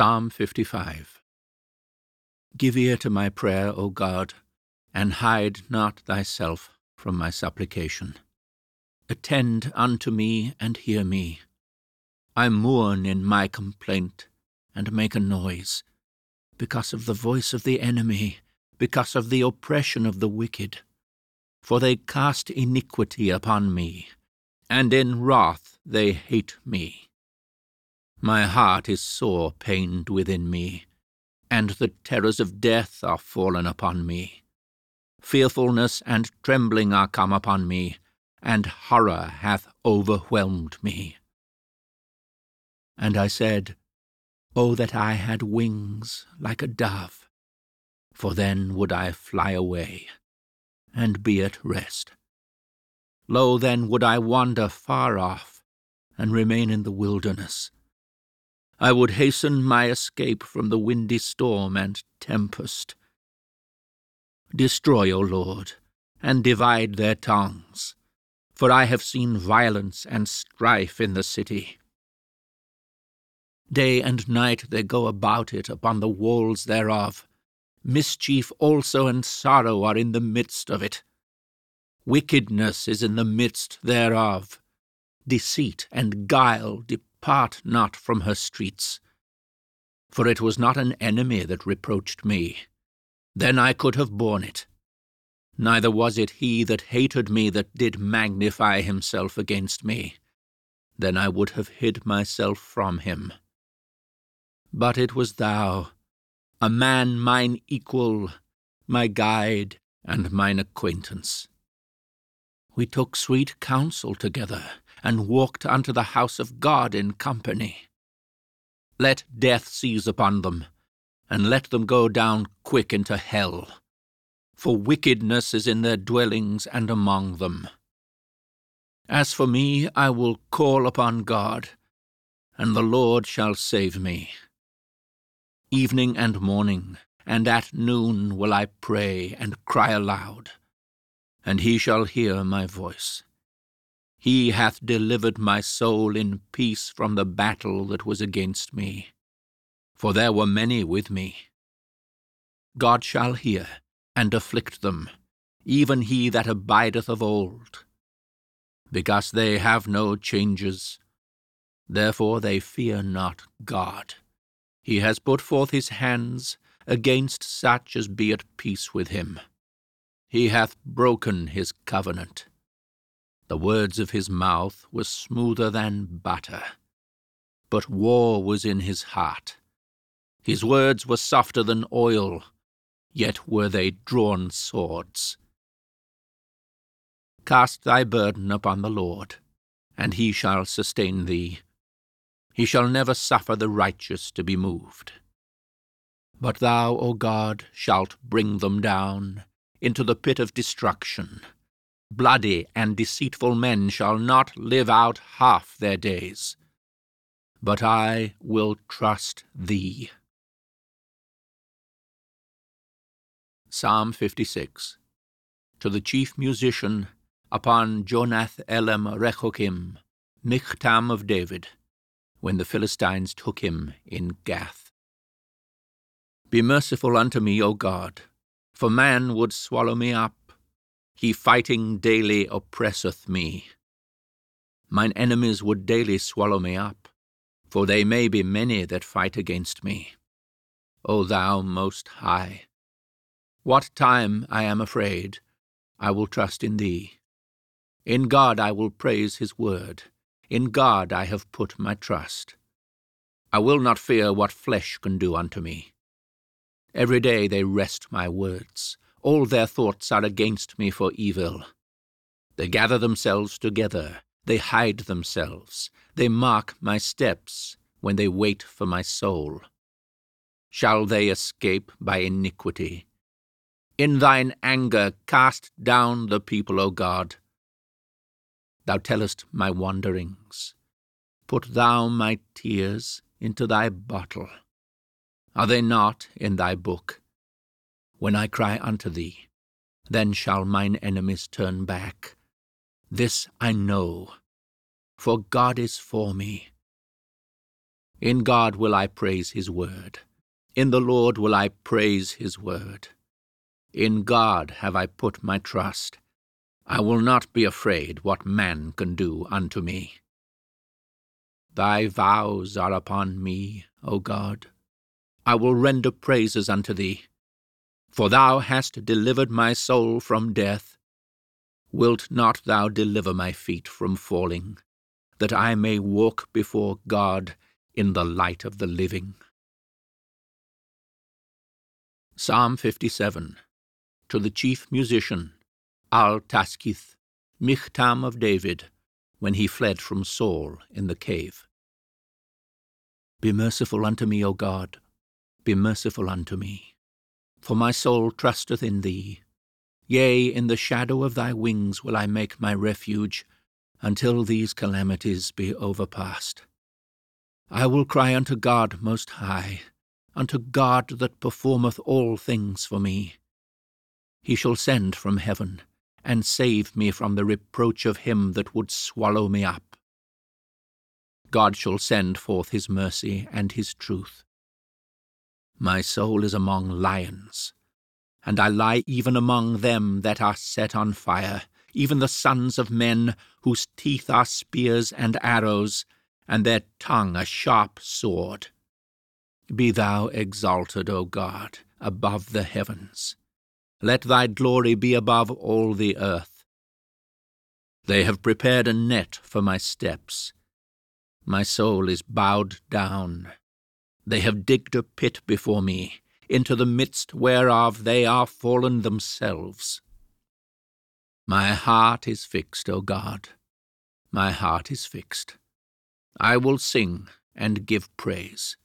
Psalm 55 Give ear to my prayer, O God, and hide not thyself from my supplication. Attend unto me and hear me. I mourn in my complaint and make a noise, because of the voice of the enemy, because of the oppression of the wicked. For they cast iniquity upon me, and in wrath they hate me. My heart is sore pained within me, and the terrors of death are fallen upon me. Fearfulness and trembling are come upon me, and horror hath overwhelmed me. And I said, O that I had wings like a dove, for then would I fly away, and be at rest. Lo, then would I wander far off, and remain in the wilderness I would hasten my escape from the windy storm and tempest. Destroy, O Lord, and divide their tongues, for I have seen violence and strife in the city. Day and night they go about it upon the walls thereof. Mischief also and sorrow are in the midst of it. Wickedness is in the midst thereof. Deceit and guile Part not from her streets. For it was not an enemy that reproached me. Then I could have borne it. Neither was it he that hated me that did magnify himself against me. Then I would have hid myself from him. But it was thou, a man mine equal, my guide and mine acquaintance. We took sweet counsel together, and walked unto the house of God in company. Let death seize upon them, and let them go down quick into hell. For wickedness is in their dwellings and among them. As for me, I will call upon God, and the Lord shall save me. Evening and morning, and at noon will I pray and cry aloud, and he shall hear my voice. He hath delivered my soul in peace from the battle that was against me, for there were many with me. God shall hear, and afflict them, even he that abideth of old. Because they have no changes, therefore they fear not God. He has put forth his hands against such as be at peace with him. He hath broken his covenant. The words of his mouth were smoother than butter, but war was in his heart. His words were softer than oil, yet were they drawn swords. Cast thy burden upon the Lord, and he shall sustain thee. He shall never suffer the righteous to be moved. But thou, O God, shalt bring them down into the pit of destruction. Bloody and deceitful men shall not live out half their days. But I will trust thee. Psalm 56 To the chief musician, upon Jonath Elam Rechokim, Michtam of David, when the Philistines took him in Gath. Be merciful unto me, O God, for man would swallow me up he fighting daily oppresseth me. Mine enemies would daily swallow me up, for they may be many that fight against me. O thou most high! What time I am afraid, I will trust in thee. In God I will praise his word. In God I have put my trust. I will not fear what flesh can do unto me. Every day they wrest my words. All their thoughts are against me for evil. They gather themselves together, they hide themselves, they mark my steps when they wait for my soul. Shall they escape by iniquity? In thine anger cast down the people, O God. Thou tellest my wanderings. Put thou my tears into thy bottle. Are they not in thy book? When I cry unto thee, then shall mine enemies turn back. This I know, for God is for me. In God will I praise his word. In the Lord will I praise his word. In God have I put my trust. I will not be afraid what man can do unto me. Thy vows are upon me, O God. I will render praises unto thee. For thou hast delivered my soul from death. Wilt not thou deliver my feet from falling, that I may walk before God in the light of the living? Psalm 57 To the chief musician, Al Taschith, Michtam of David, when he fled from Saul in the cave. Be merciful unto me, O God, be merciful unto me. For my soul trusteth in thee. Yea, in the shadow of thy wings will I make my refuge, until these calamities be overpast. I will cry unto God most high, unto God that performeth all things for me. He shall send from heaven, and save me from the reproach of him that would swallow me up. God shall send forth his mercy and his truth. My soul is among lions, and I lie even among them that are set on fire, even the sons of men, whose teeth are spears and arrows, and their tongue a sharp sword. Be thou exalted, O God, above the heavens. Let thy glory be above all the earth. They have prepared a net for my steps. My soul is bowed down. They have digged a pit before me, into the midst whereof they are fallen themselves. My heart is fixed, O God, my heart is fixed. I will sing and give praise.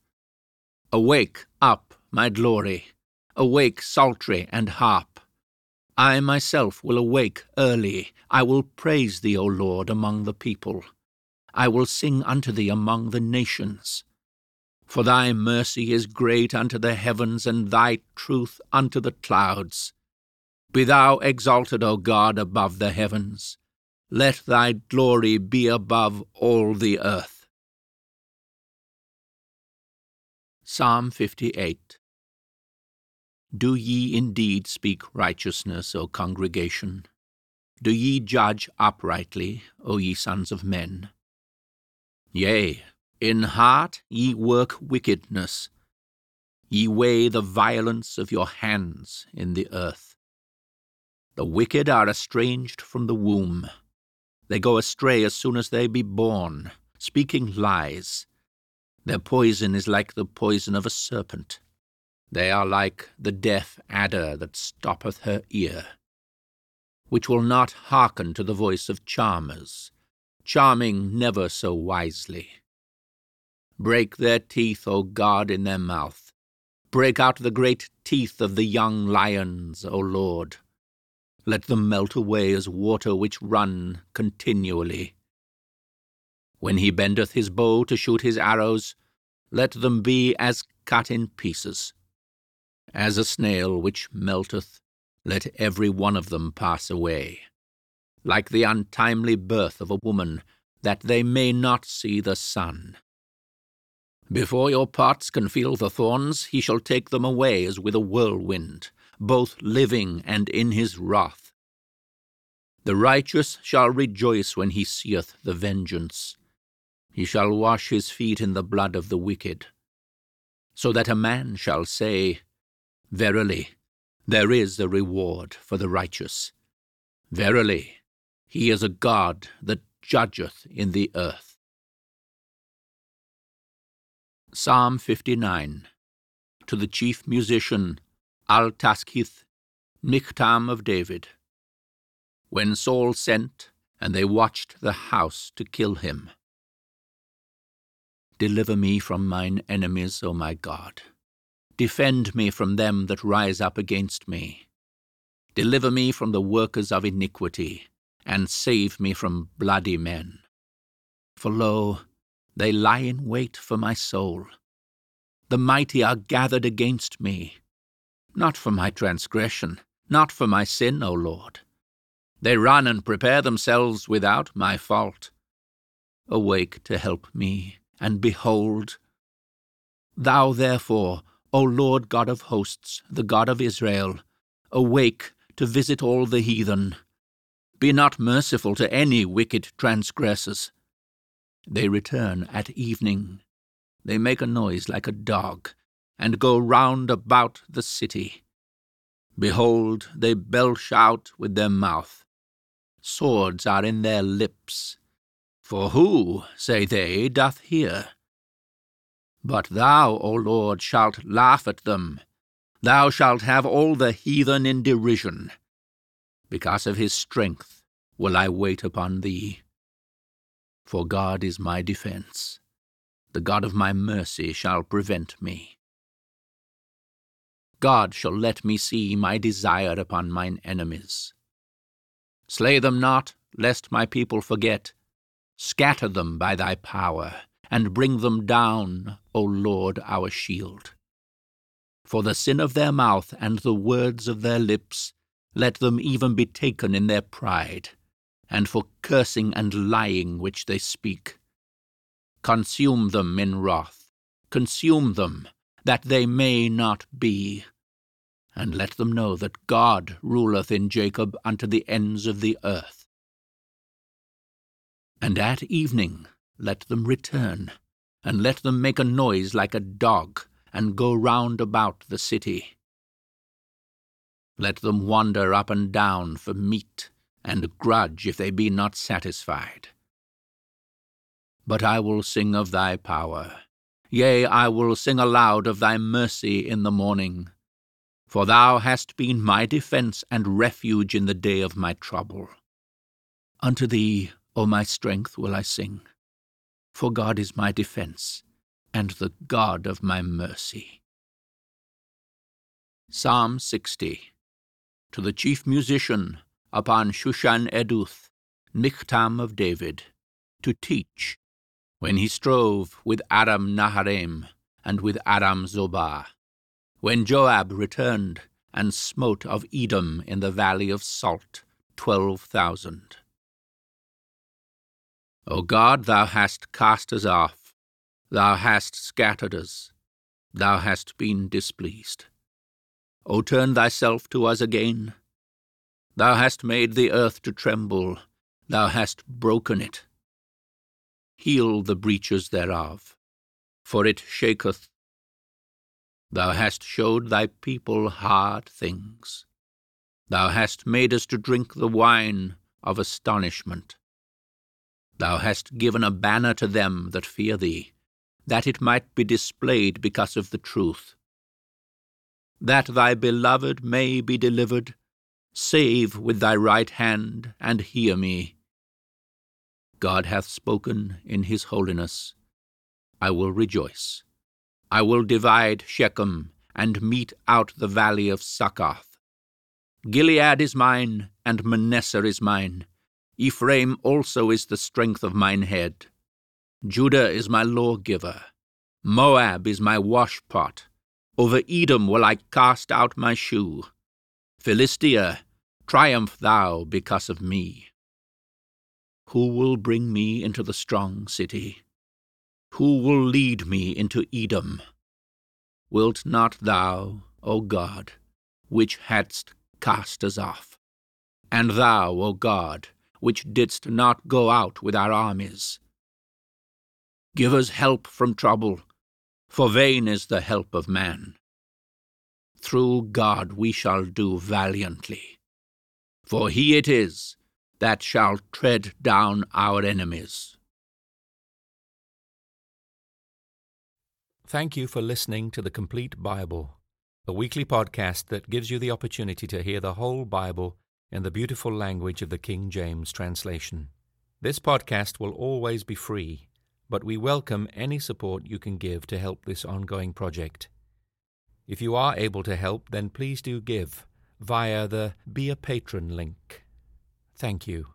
Awake up, my glory, awake psaltery and harp. I myself will awake early, I will praise thee, O Lord, among the people. I will sing unto thee among the nations. For thy mercy is great unto the heavens, and thy truth unto the clouds. Be thou exalted, O God, above the heavens. Let thy glory be above all the earth. Psalm 58 Do ye indeed speak righteousness, O congregation? Do ye judge uprightly, O ye sons of men? Yea, in heart ye work wickedness. Ye weigh the violence of your hands in the earth. The wicked are estranged from the womb. They go astray as soon as they be born, speaking lies. Their poison is like the poison of a serpent. They are like the deaf adder that stoppeth her ear, which will not hearken to the voice of charmers, charming never so wisely. Break their teeth, O God, in their mouth. Break out the great teeth of the young lions, O Lord. Let them melt away as water which run continually. When he bendeth his bow to shoot his arrows, let them be as cut in pieces. As a snail which melteth, let every one of them pass away like the untimely birth of a woman, that they may not see the sun. Before your parts can feel the thorns, he shall take them away as with a whirlwind, both living and in his wrath. The righteous shall rejoice when he seeth the vengeance. He shall wash his feet in the blood of the wicked. So that a man shall say, Verily, there is a reward for the righteous. Verily, he is a God that judgeth in the earth. Psalm 59 To the chief musician, Al-Taschith, Michtam of David. When Saul sent, and they watched the house to kill him. Deliver me from mine enemies, O my God. Defend me from them that rise up against me. Deliver me from the workers of iniquity and save me from bloody men. For lo, they lie in wait for my soul. The mighty are gathered against me, not for my transgression, not for my sin, O Lord. They run and prepare themselves without my fault. Awake to help me, and behold, Thou therefore, O Lord God of hosts, the God of Israel, awake to visit all the heathen. Be not merciful to any wicked transgressors. They return at evening. They make a noise like a dog, and go round about the city. Behold, they belch out with their mouth. Swords are in their lips. For who, say they, doth hear? But thou, O Lord, shalt laugh at them. Thou shalt have all the heathen in derision. Because of his strength will I wait upon thee. For God is my defence. The God of my mercy shall prevent me. God shall let me see my desire upon mine enemies. Slay them not, lest my people forget. Scatter them by thy power and bring them down, O Lord our shield. For the sin of their mouth and the words of their lips, let them even be taken in their pride, and for cursing and lying which they speak. Consume them in wrath, consume them, that they may not be. And let them know that God ruleth in Jacob unto the ends of the earth. And at evening let them return, and let them make a noise like a dog, and go round about the city. Let them wander up and down for meat, and grudge if they be not satisfied. But I will sing of thy power. Yea, I will sing aloud of thy mercy in the morning. For thou hast been my defence and refuge in the day of my trouble. Unto thee, O my strength, will I sing for God is my defence, and the God of my mercy. Psalm 60 To the chief musician upon Shushan Eduth, Michtam of David, to teach, when he strove with Aram Naharaim and with Aram Zobah, when Joab returned and smote of Edom in the valley of Salt twelve thousand. O God, thou hast cast us off, thou hast scattered us, thou hast been displeased. O turn thyself to us again. Thou hast made the earth to tremble, thou hast broken it. Heal the breaches thereof, for it shaketh. Thou hast showed thy people hard things. Thou hast made us to drink the wine of astonishment. Thou hast given a banner to them that fear thee, that it might be displayed because of the truth. That thy beloved may be delivered, save with thy right hand, and hear me. God hath spoken in his holiness. I will rejoice. I will divide Shechem, and mete out the valley of Succoth. Gilead is mine, and Manasseh is mine Ephraim also is the strength of mine head. Judah is my lawgiver. Moab is my washpot. Over Edom will I cast out my shoe. Philistia, triumph thou because of me. Who will bring me into the strong city? Who will lead me into Edom? Wilt not thou, O God, which hadst cast us off? And thou, O God, which didst not go out with our armies. Give us help from trouble, for vain is the help of man. Through God we shall do valiantly, for he it is that shall tread down our enemies. Thank you for listening to the Complete Bible, a weekly podcast that gives you the opportunity to hear the whole Bible in the beautiful language of the King James translation. This podcast will always be free, but we welcome any support you can give to help this ongoing project. If you are able to help, then please do give via the Be a Patron link. Thank you.